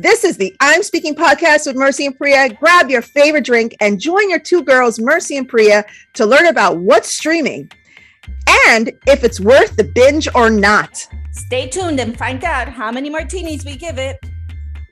This is the I'm Speaking podcast with Mercy and Priya. Grab your favorite drink and join your two girls, Mercy and Priya, to learn about what's streaming and if it's worth the binge or not. Stay tuned and find out how many martinis we give it.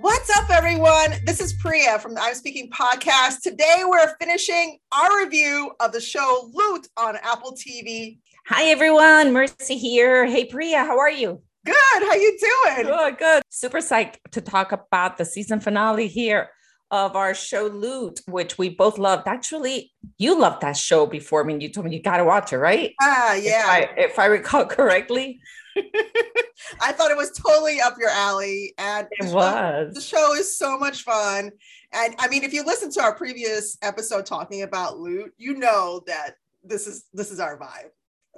What's up, everyone? This is Priya from the I'm Speaking podcast. Today, we're finishing our review of the show Loot on Apple TV. Hi, everyone. Mercy here. Hey, Priya, how are you? Good. How you doing? Good, good. Super psyched to talk about the season finale here of our show Loot, which we both loved. Actually, you loved that show before I mean, You told me you got to watch it, right? Ah, yeah. If I, if I recall correctly. I thought it was totally up your alley, and it the was. Show, the show is so much fun. And I mean, if you listen to our previous episode talking about loot, you know that this is this is our vibe.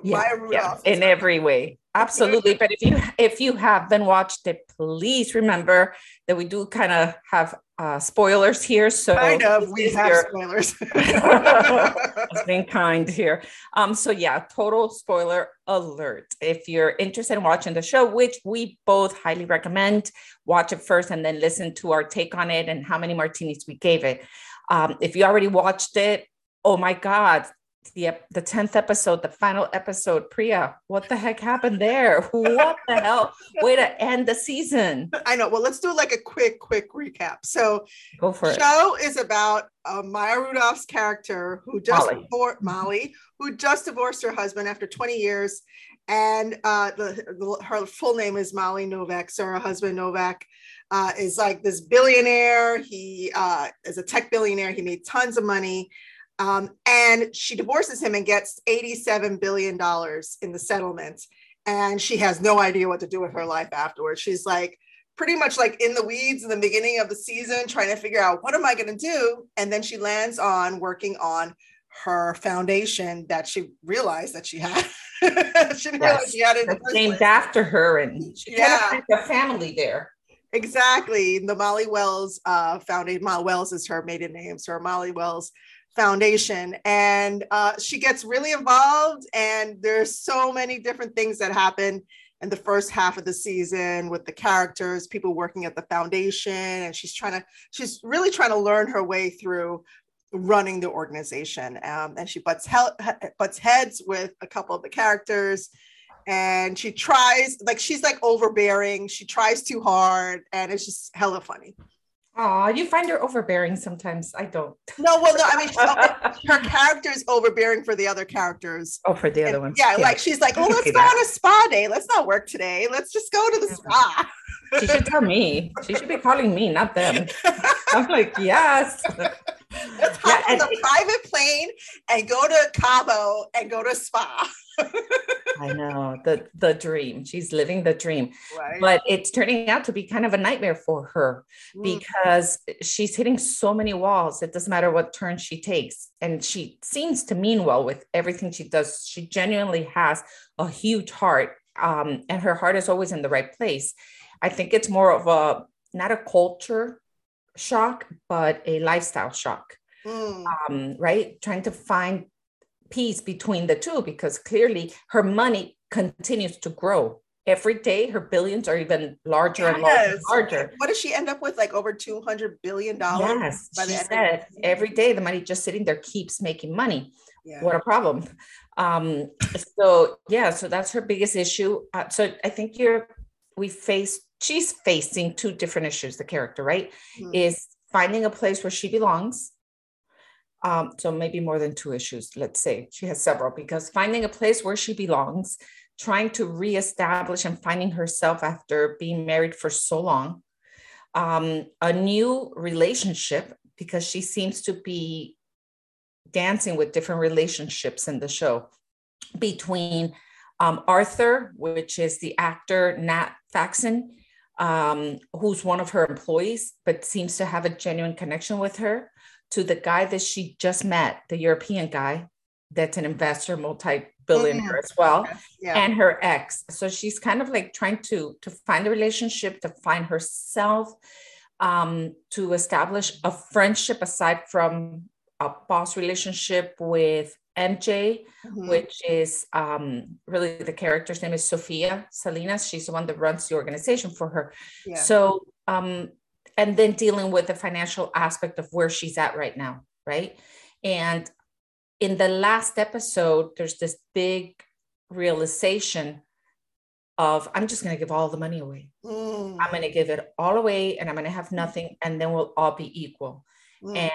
Yeah, yeah in every way absolutely but if you if you have been watched it please remember that we do kind of have uh spoilers here so kind of we have your, spoilers. Being kind here. Um so yeah total spoiler alert. If you're interested in watching the show which we both highly recommend watch it first and then listen to our take on it and how many martinis we gave it. Um if you already watched it oh my god the the 10th episode, the final episode, Priya, what the heck happened there? What the hell? Way to end the season. I know. Well, let's do like a quick, quick recap. So go for it. Show is about uh, Maya Rudolph's character who just Molly. divorced Molly, who just divorced her husband after 20 years. And uh, the, the, her full name is Molly Novak. So her husband Novak uh, is like this billionaire. He uh, is a tech billionaire. He made tons of money. Um, and she divorces him and gets $87 billion in the settlement. And she has no idea what to do with her life afterwards. She's like, pretty much like in the weeds in the beginning of the season, trying to figure out what am I going to do? And then she lands on working on her foundation that she realized that she had. she didn't yes. realize she had it named place. after her, and she yeah. kind of a family there. Exactly. The Molly Wells uh, Foundation. Molly Wells is her maiden name, so Molly Wells foundation. And uh, she gets really involved and there's so many different things that happen in the first half of the season with the characters people working at the foundation and she's trying to she's really trying to learn her way through running the organization. Um, and she butts, he- butts heads with a couple of the characters and she tries like she's like overbearing. She tries too hard and it's just hella funny Oh, you find her overbearing sometimes. I don't. No, well, no. I mean, her character is overbearing for the other characters. Oh, for the other ones. Yeah, yeah, like she's like, oh, let's go that. on a spa day. Let's not work today. Let's just go to the spa. She should tell me. She should be calling me, not them. I'm like, yes. Let's hop yeah, on the private plane and go to Cabo and go to spa. I know the the dream. She's living the dream, right. but it's turning out to be kind of a nightmare for her mm. because she's hitting so many walls. It doesn't matter what turn she takes, and she seems to mean well with everything she does. She genuinely has a huge heart, um, and her heart is always in the right place. I think it's more of a not a culture shock, but a lifestyle shock. Mm. Um, right? Trying to find peace between the two because clearly her money continues to grow every day her billions are even larger yes. and larger and larger what does she end up with like over 200 billion dollars yes by she said every day the money just sitting there keeps making money yeah. what a problem um so yeah so that's her biggest issue uh, so i think you're we face she's facing two different issues the character right mm-hmm. is finding a place where she belongs um, so maybe more than two issues, let's say. She has several because finding a place where she belongs, trying to reestablish and finding herself after being married for so long, um, a new relationship because she seems to be dancing with different relationships in the show between um, Arthur, which is the actor Nat Faxon, um, who's one of her employees, but seems to have a genuine connection with her to the guy that she just met, the European guy that's an investor, multi-billionaire mm-hmm. as well, yeah. and her ex. So she's kind of like trying to to find a relationship, to find herself, um, to establish a friendship aside from a boss relationship with MJ, mm-hmm. which is um, really the character's name is Sophia Salinas. She's the one that runs the organization for her. Yeah. So um, and then dealing with the financial aspect of where she's at right now, right? And in the last episode, there's this big realization of I'm just going to give all the money away. Mm. I'm going to give it all away and I'm going to have nothing and then we'll all be equal. Mm. And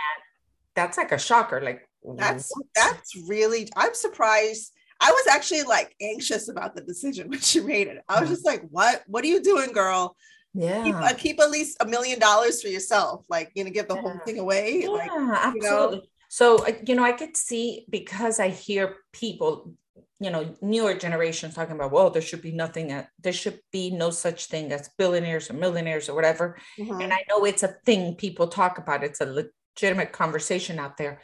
that's like a shocker like that's that's really I'm surprised. I was actually like anxious about the decision when she made it. I was mm. just like, "What? What are you doing, girl? Yeah, keep, uh, keep at least a million dollars for yourself. Like, you know, give the yeah. whole thing away. Yeah, like, absolutely. You know? So, uh, you know, I could see because I hear people, you know, newer generations talking about, well, there should be nothing, at, there should be no such thing as billionaires or millionaires or whatever. Mm-hmm. And I know it's a thing people talk about. It's a legitimate conversation out there.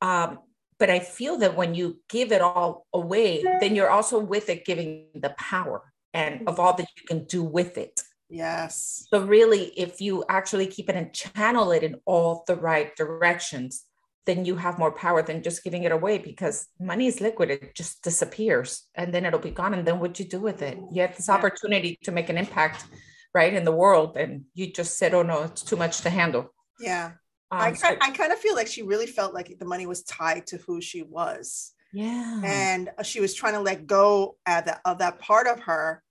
Um, but I feel that when you give it all away, then you're also with it giving the power and of all that you can do with it. Yes. So really, if you actually keep it and channel it in all the right directions, then you have more power than just giving it away because money is liquid. It just disappears and then it'll be gone. And then what do you do with it? You have this opportunity to make an impact, right, in the world. And you just said, oh no, it's too much to handle. Yeah. Um, I, so, I kind of feel like she really felt like the money was tied to who she was. Yeah. And she was trying to let go of that, of that part of her,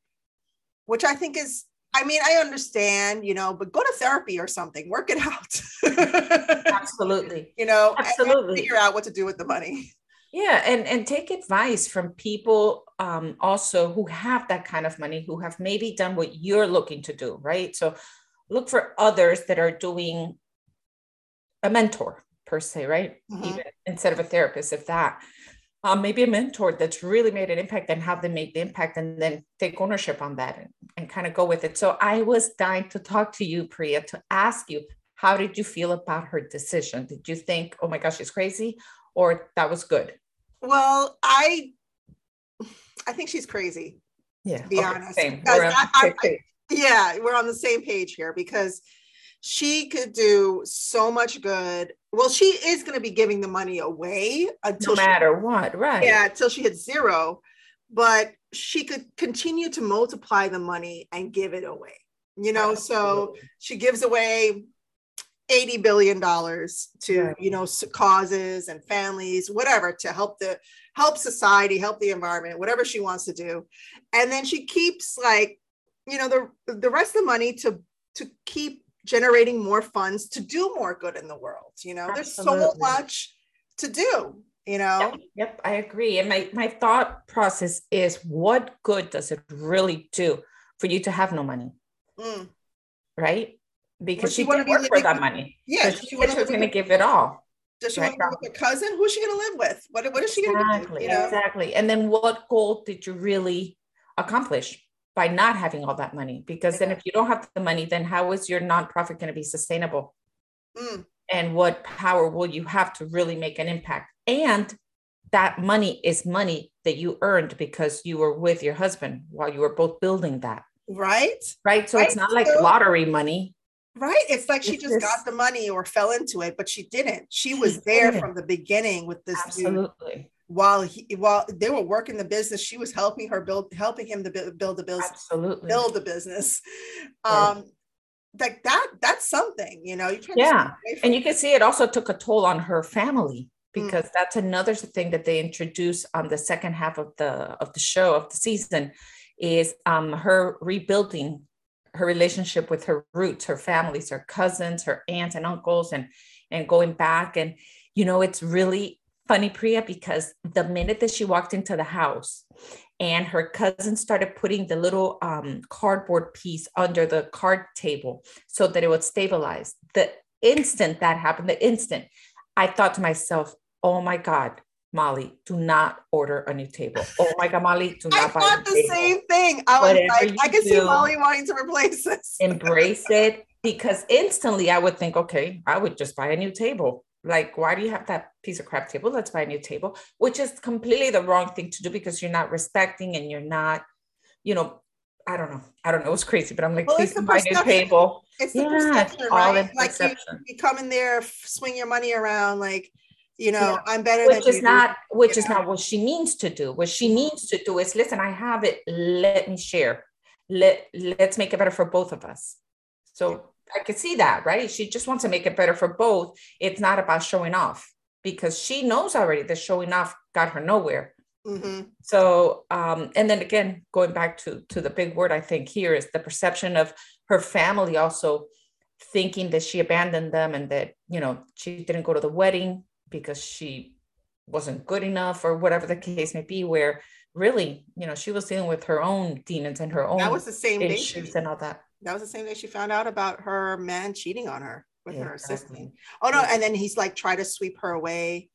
which I think is, I mean, I understand, you know, but go to therapy or something, work it out. Absolutely. You know, absolutely figure out what to do with the money. Yeah, and and take advice from people um, also who have that kind of money, who have maybe done what you're looking to do, right? So look for others that are doing a mentor per se, right? Mm-hmm. Even instead of a therapist, if that. Um, maybe a mentor that's really made an impact and have them make the impact and then take ownership on that and, and kind of go with it. So I was dying to talk to you, Priya, to ask you, how did you feel about her decision? Did you think, oh my gosh, she's crazy? Or that was good? Well, I I think she's crazy. Yeah. To be okay, honest. Same. We're I, I, I, yeah, we're on the same page here because she could do so much good. Well, she is going to be giving the money away until no matter she, what, right? Yeah, until she hits zero. But she could continue to multiply the money and give it away. You know, Absolutely. so she gives away 80 billion dollars to right. you know causes and families whatever to help the help society help the environment whatever she wants to do and then she keeps like you know the the rest of the money to to keep generating more funds to do more good in the world. You know, Absolutely. there's so much to do, you know? Yep, yep, I agree. And my, my thought process is what good does it really do for you to have no money? Mm. Right? Because she, she didn't work for that money. Yeah. So she, she was going to give it all. Does she right? want to live with a cousin? Who's she going to live with? What, what is she going to do? You know? Exactly. And then what goal did you really accomplish? By not having all that money because then if you don't have the money then how is your nonprofit going to be sustainable? Mm. and what power will you have to really make an impact? And that money is money that you earned because you were with your husband while you were both building that. Right? Right? So right. it's not like lottery money. Right it's like she just got the money or fell into it but she didn't. She was there from the beginning with this absolutely while he while they were working the business she was helping her build helping him to build, build the business absolutely build the business um like that that's something you know you yeah and you can see it also took a toll on her family mm. because mm. that's another thing that they introduce on the second half of the of the show of the season is um her rebuilding her relationship with her roots her families her cousins her aunts and uncles and and going back and you know it's really funny, Priya, because the minute that she walked into the house and her cousin started putting the little um, cardboard piece under the card table so that it would stabilize, the instant that happened, the instant I thought to myself, oh my God, Molly, do not order a new table. Oh my God, Molly, do not I thought the table. same thing. I was like, I can do, see Molly wanting to replace this. embrace it because instantly I would think, okay, I would just buy a new table. Like, why do you have that piece of crap table? Let's buy a new table, which is completely the wrong thing to do because you're not respecting and you're not, you know, I don't know. I don't know. It's crazy, but I'm like, well, please buy a new table. It's the yeah, perception, all right? Like you, you, come in there, swing your money around, like, you know, yeah. I'm better which is not do, which is know? not what she means to do. What she needs to do is listen, I have it. Let me share. Let let's make it better for both of us. So I could see that, right? She just wants to make it better for both. It's not about showing off because she knows already that showing off got her nowhere. Mm-hmm. So, um, and then again, going back to to the big word I think here is the perception of her family also thinking that she abandoned them and that you know she didn't go to the wedding because she wasn't good enough or whatever the case may be. Where really, you know, she was dealing with her own demons and her own that was the same issues and all that. That was the same day she found out about her man cheating on her with yeah, her assistant. Exactly. Oh no! And then he's like try to sweep her away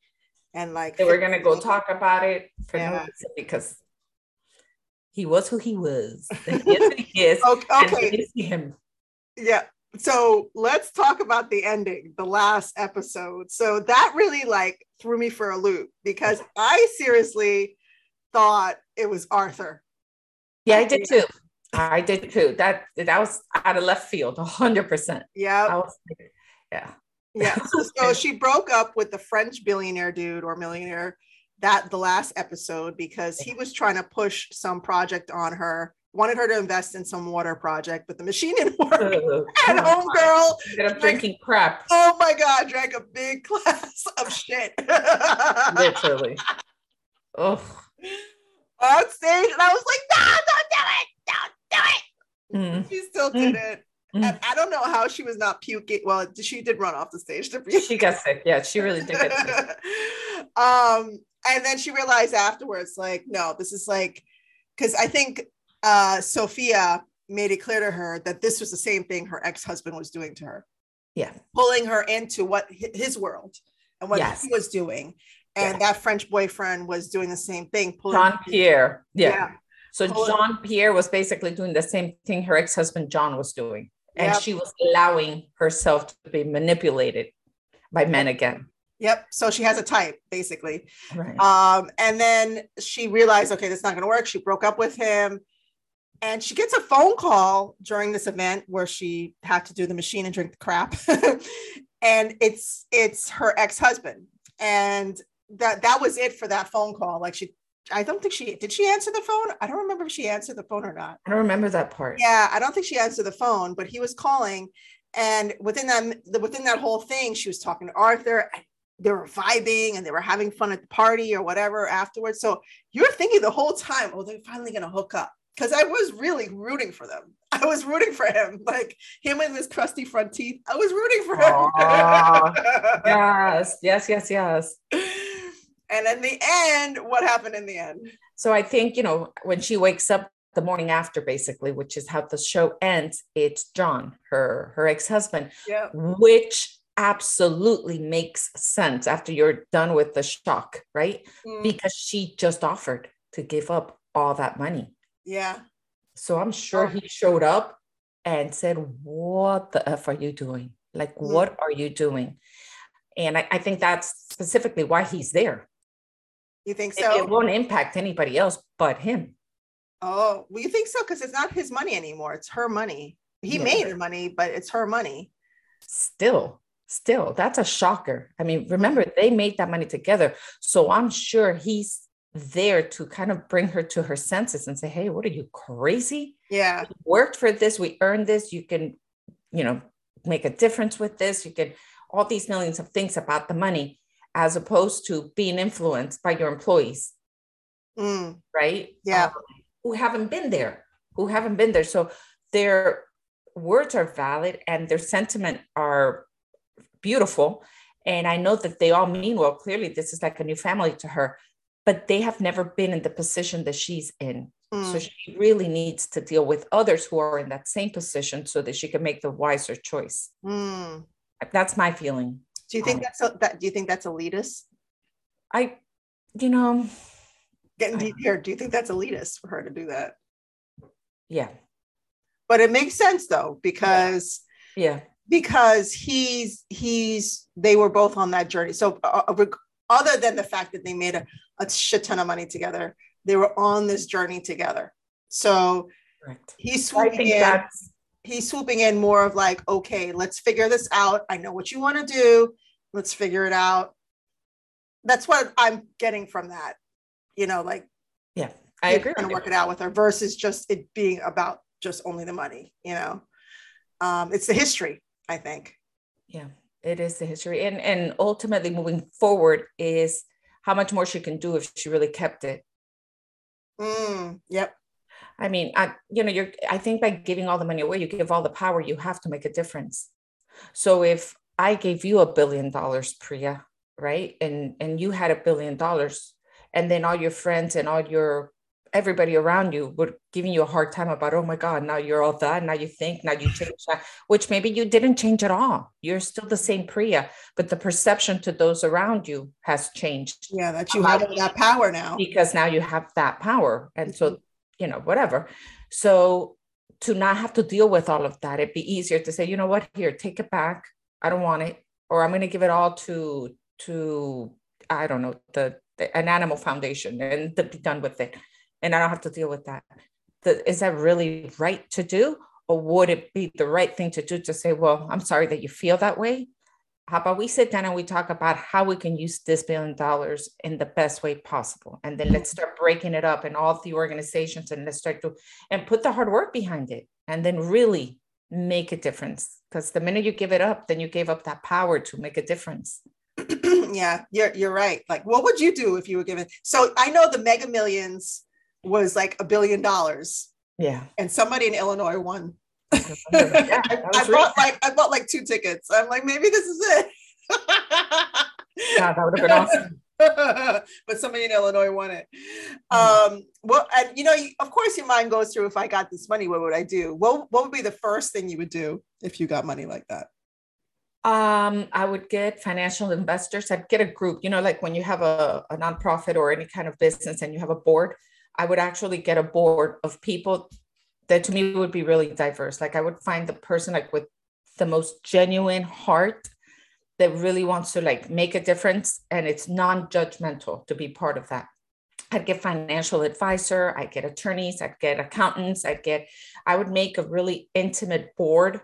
and like they were gonna go talk about it for yeah. no reason because he was who he was. he is. okay. see him. Yeah. So let's talk about the ending, the last episode. So that really like threw me for a loop because I seriously thought it was Arthur. Yeah, I did too. I did too. That that was out of left field, hundred percent. Yeah. Yeah yeah. So, so she broke up with the French billionaire dude or millionaire that the last episode because he was trying to push some project on her wanted her to invest in some water project, but the machine didn't work. Uh, and homegirl ended up drinking crap. Oh my god, drank a big glass of shit. Literally. Oh. On stage, and I was like, no, don't do it, don't do it. Mm. She still did mm. it. Mm. And I don't know how she was not puking. Well, she did run off the stage to puke. She got sick. Yeah, she really did get sick. um, and then she realized afterwards, like, no, this is like, because I think uh, Sophia made it clear to her that this was the same thing her ex-husband was doing to her. Yeah. Pulling her into what his world and what yes. he was doing. And yeah. that French boyfriend was doing the same thing. Jean Pierre. Yeah. yeah. So Jean Pierre was basically doing the same thing her ex-husband John was doing. And yep. she was allowing herself to be manipulated by men again. Yep. So she has a type basically. Right. um, and then she realized okay that's not going to work. She broke up with him. And she gets a phone call during this event where she had to do the machine and drink the crap. And it's it's her ex-husband. And that that was it for that phone call. Like she I don't think she did she answer the phone. I don't remember if she answered the phone or not. I don't remember that part. Yeah, I don't think she answered the phone, but he was calling, and within that within that whole thing, she was talking to Arthur. They were vibing and they were having fun at the party or whatever afterwards. So you're thinking the whole time, oh, they're finally gonna hook up. Because I was really rooting for them. I was rooting for him, like him and his crusty front teeth. I was rooting for him. yes, yes, yes, yes. And in the end, what happened in the end? So I think, you know, when she wakes up the morning after, basically, which is how the show ends, it's John, her her ex-husband, yeah. which absolutely makes sense after you're done with the shock, right? Mm. Because she just offered to give up all that money. Yeah. So I'm sure oh. he showed up and said, What the F are you doing? Like, mm. what are you doing? And I, I think that's specifically why he's there you think so? It, won't impact anybody else but him. Oh, well, you think so? Because it's not his money anymore. It's her money. He yeah. made money, but it's her money. Still, still, that's a shocker. I mean, remember, they made that money together. So I'm sure he's there to kind of bring her to her senses and say, hey, what are you crazy? Yeah. We worked for this. We earned this. You can, you know, make a difference with this. You can, all these millions of things about the money as opposed to being influenced by your employees. Mm. Right? Yeah. Um, who haven't been there, who haven't been there. So their words are valid and their sentiment are beautiful. And I know that they all mean well. Clearly, this is like a new family to her, but they have never been in the position that she's in. Mm. So she really needs to deal with others who are in that same position so that she can make the wiser choice. Mm. That's my feeling. Do you think um, that's a, that? Do you think that's elitist? I, you know, getting deep here. Do you think that's elitist for her to do that? Yeah, but it makes sense though because yeah, because he's he's they were both on that journey. So uh, uh other than the fact that they made a, a shit ton of money together, they were on this journey together. So Correct. he's swooping in. That's he's swooping in more of like, okay, let's figure this out. I know what you want to do. Let's figure it out. That's what I'm getting from that. You know, like, yeah, I agree. Trying to work it out with her versus just it being about just only the money, you know? um, it's the history, I think. Yeah, it is the history. And and ultimately moving forward is how much more she can do if she really kept it. Mm, yep. I mean, I you know, you're I think by giving all the money away, you give all the power, you have to make a difference. So if I gave you a billion dollars, Priya, right? And and you had a billion dollars, and then all your friends and all your everybody around you were giving you a hard time about, oh my God, now you're all that. Now you think, now you change that, which maybe you didn't change at all. You're still the same Priya, but the perception to those around you has changed. Yeah, that you have that power now. Because now you have that power. And so, mm-hmm. You know, whatever. So to not have to deal with all of that, it'd be easier to say, you know what, here, take it back. I don't want it. Or I'm going to give it all to, to, I don't know, the, the an animal foundation and to be done with it and I don't have to deal with that. The, is that really right to do? Or would it be the right thing to do to say, well, I'm sorry that you feel that way? How about we sit down and we talk about how we can use this billion dollars in the best way possible? And then let's start breaking it up in all the organizations and let's start to and put the hard work behind it and then really make a difference. Because the minute you give it up, then you gave up that power to make a difference. yeah, you're you're right. Like, what would you do if you were given? So I know the Mega Millions was like a billion dollars. Yeah. And somebody in Illinois won. Yeah, I, I bought like I bought like two tickets. I'm like, maybe this is it. yeah, that would have been awesome. but somebody in Illinois won it. Mm-hmm. Um, well, and you know, of course, your mind goes through: if I got this money, what would I do? What What would be the first thing you would do if you got money like that? Um, I would get financial investors. I'd get a group. You know, like when you have a, a nonprofit or any kind of business, and you have a board. I would actually get a board of people that to me would be really diverse. Like I would find the person like with the most genuine heart that really wants to like make a difference and it's non-judgmental to be part of that. I'd get financial advisor, I'd get attorneys, I'd get accountants, I'd get, I would make a really intimate board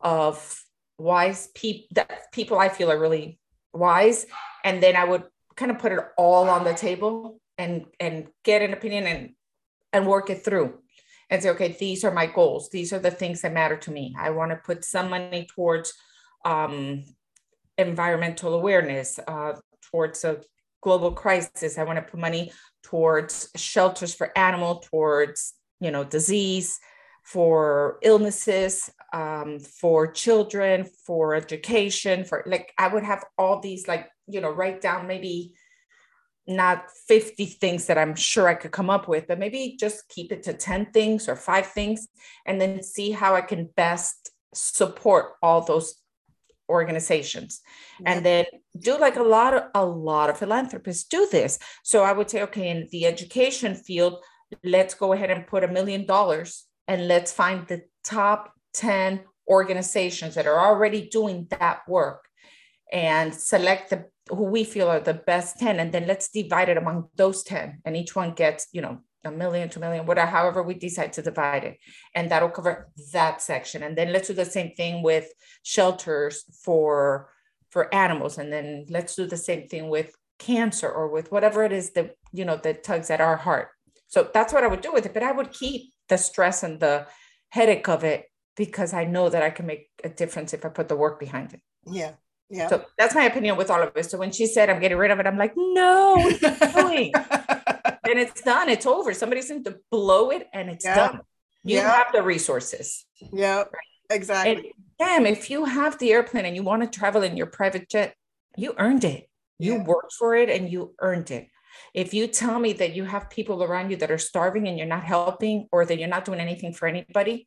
of wise people that people I feel are really wise. And then I would kind of put it all on the table and and get an opinion and and work it through and say okay these are my goals. These are the things that matter to me. I want to put some money towards um, environmental awareness uh, towards a global crisis. I want to put money towards shelters for animal towards you know disease for illnesses um, for children for education for like i would have all these like you know write down maybe not 50 things that I'm sure I could come up with, but maybe just keep it to 10 things or five things and then see how I can best support all those organizations yeah. and then do like a lot of a lot of philanthropists do this so i would say okay in the education field let's go ahead and put a million dollars and let's find the top 10 organizations that are already doing that work and select the who we feel are the best 10 and then let's divide it among those 10 and each one gets you know a million two million whatever however we decide to divide it and that'll cover that section. And then let's do the same thing with shelters for for animals and then let's do the same thing with cancer or with whatever it is that you know that tugs at our heart. So that's what i would do with it but i would keep the stress and the headache of it because i know that i can make a difference if i put the work behind it. Yeah yeah. So that's my opinion with all of it. So when she said I'm getting rid of it, I'm like, no, doing? and it's done. It's over. Somebody's going to blow it and it's yeah. done. You yeah. have the resources. Yeah. Right? Exactly. And damn, if you have the airplane and you want to travel in your private jet, you earned it. You yeah. worked for it and you earned it. If you tell me that you have people around you that are starving and you're not helping or that you're not doing anything for anybody,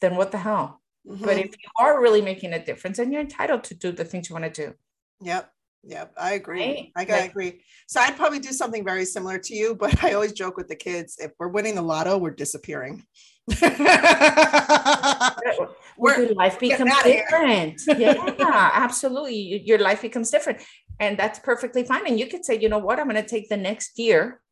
then what the hell? Mm-hmm. But if you are really making a difference, and you're entitled to do the things you want to do. Yep. Yep, I agree. Right? I, I agree. So I'd probably do something very similar to you, but I always joke with the kids: if we're winning the lotto, we're disappearing. Where your life becomes different. yeah, absolutely. Your life becomes different, and that's perfectly fine. And you could say, you know what, I'm going to take the next year,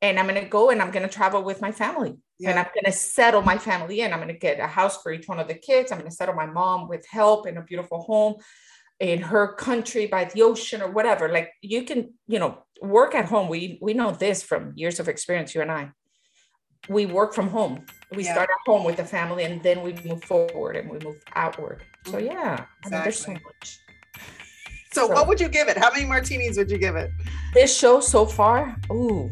and I'm going to go and I'm going to travel with my family yeah. and I'm going to settle my family in. I'm going to get a house for each one of the kids. I'm going to settle my mom with help in a beautiful home in her country by the ocean or whatever. Like you can, you know, work at home. We we know this from years of experience, you and I. we work from home. We yeah. start at home with the family and then we move forward and we move outward. So mm-hmm. yeah, exactly. I mean, there's so much. So, so, what would you give it? How many martinis would you give it? This show so far, ooh,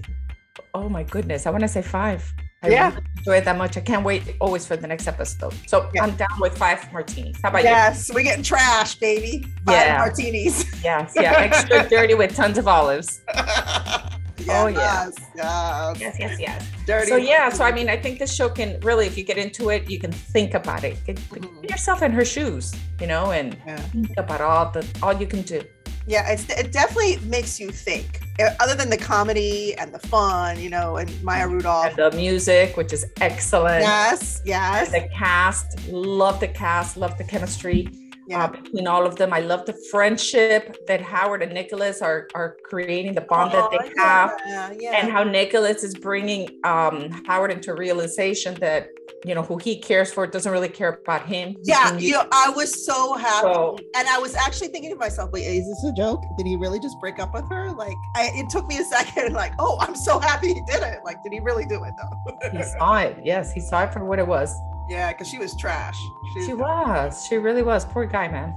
oh my goodness, I want to say five. I yeah. Really enjoy it that much. I can't wait always for the next episode. So yeah. I'm down with five martinis. How about yes, you? Yes, we're getting trash, baby. Five yeah. martinis. Yes, yeah, extra dirty with tons of olives. Yes, oh yeah. Yes. Yes, yes, yes. Dirty. So yeah, so I mean, I think this show can really, if you get into it, you can think about it. Get, mm-hmm. Put yourself in her shoes, you know, and yeah. think about all the all you can do. Yeah, it's, it definitely makes you think. Uh, other than the comedy and the fun, you know, and Maya Rudolph. And the music, which is excellent. Yes, yes. And the cast, love the cast, love the chemistry yeah. uh, between all of them. I love the friendship that Howard and Nicholas are are creating, the bond oh, that they oh, have, yeah, yeah. and how Nicholas is bringing um, Howard into realization that you know who he cares for doesn't really care about him. Yeah, you I was so happy, so, and I was actually thinking to myself, "Wait, is this a joke? Did he really just break up with her?" Like, I, it took me a second, like, "Oh, I'm so happy he did it." Like, did he really do it though? he saw it. Yes, he saw it for what it was. Yeah, because she was trash. She, she was. She really was. Poor guy, man.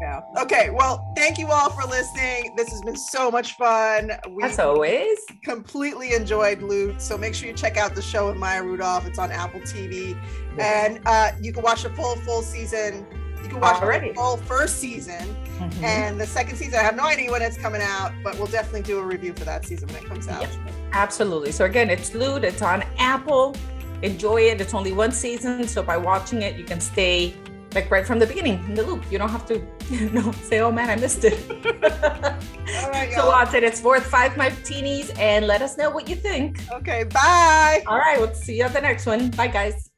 Yeah. Okay. Well, thank you all for listening. This has been so much fun. We As always. Completely enjoyed Loot. So make sure you check out the show with Maya Rudolph. It's on Apple TV. And uh, you can watch the full, full season. You can watch Already. the full first season. Mm-hmm. And the second season, I have no idea when it's coming out, but we'll definitely do a review for that season when it comes out. absolutely. So again, it's Loot. It's on Apple enjoy it. It's only one season, so by watching it, you can stay like right from the beginning in the loop. You don't have to, you know, say, "Oh man, I missed it." All right, so watch it. It's worth five martinis, and let us know what you think. Okay, bye. All right, we'll see you at the next one. Bye, guys.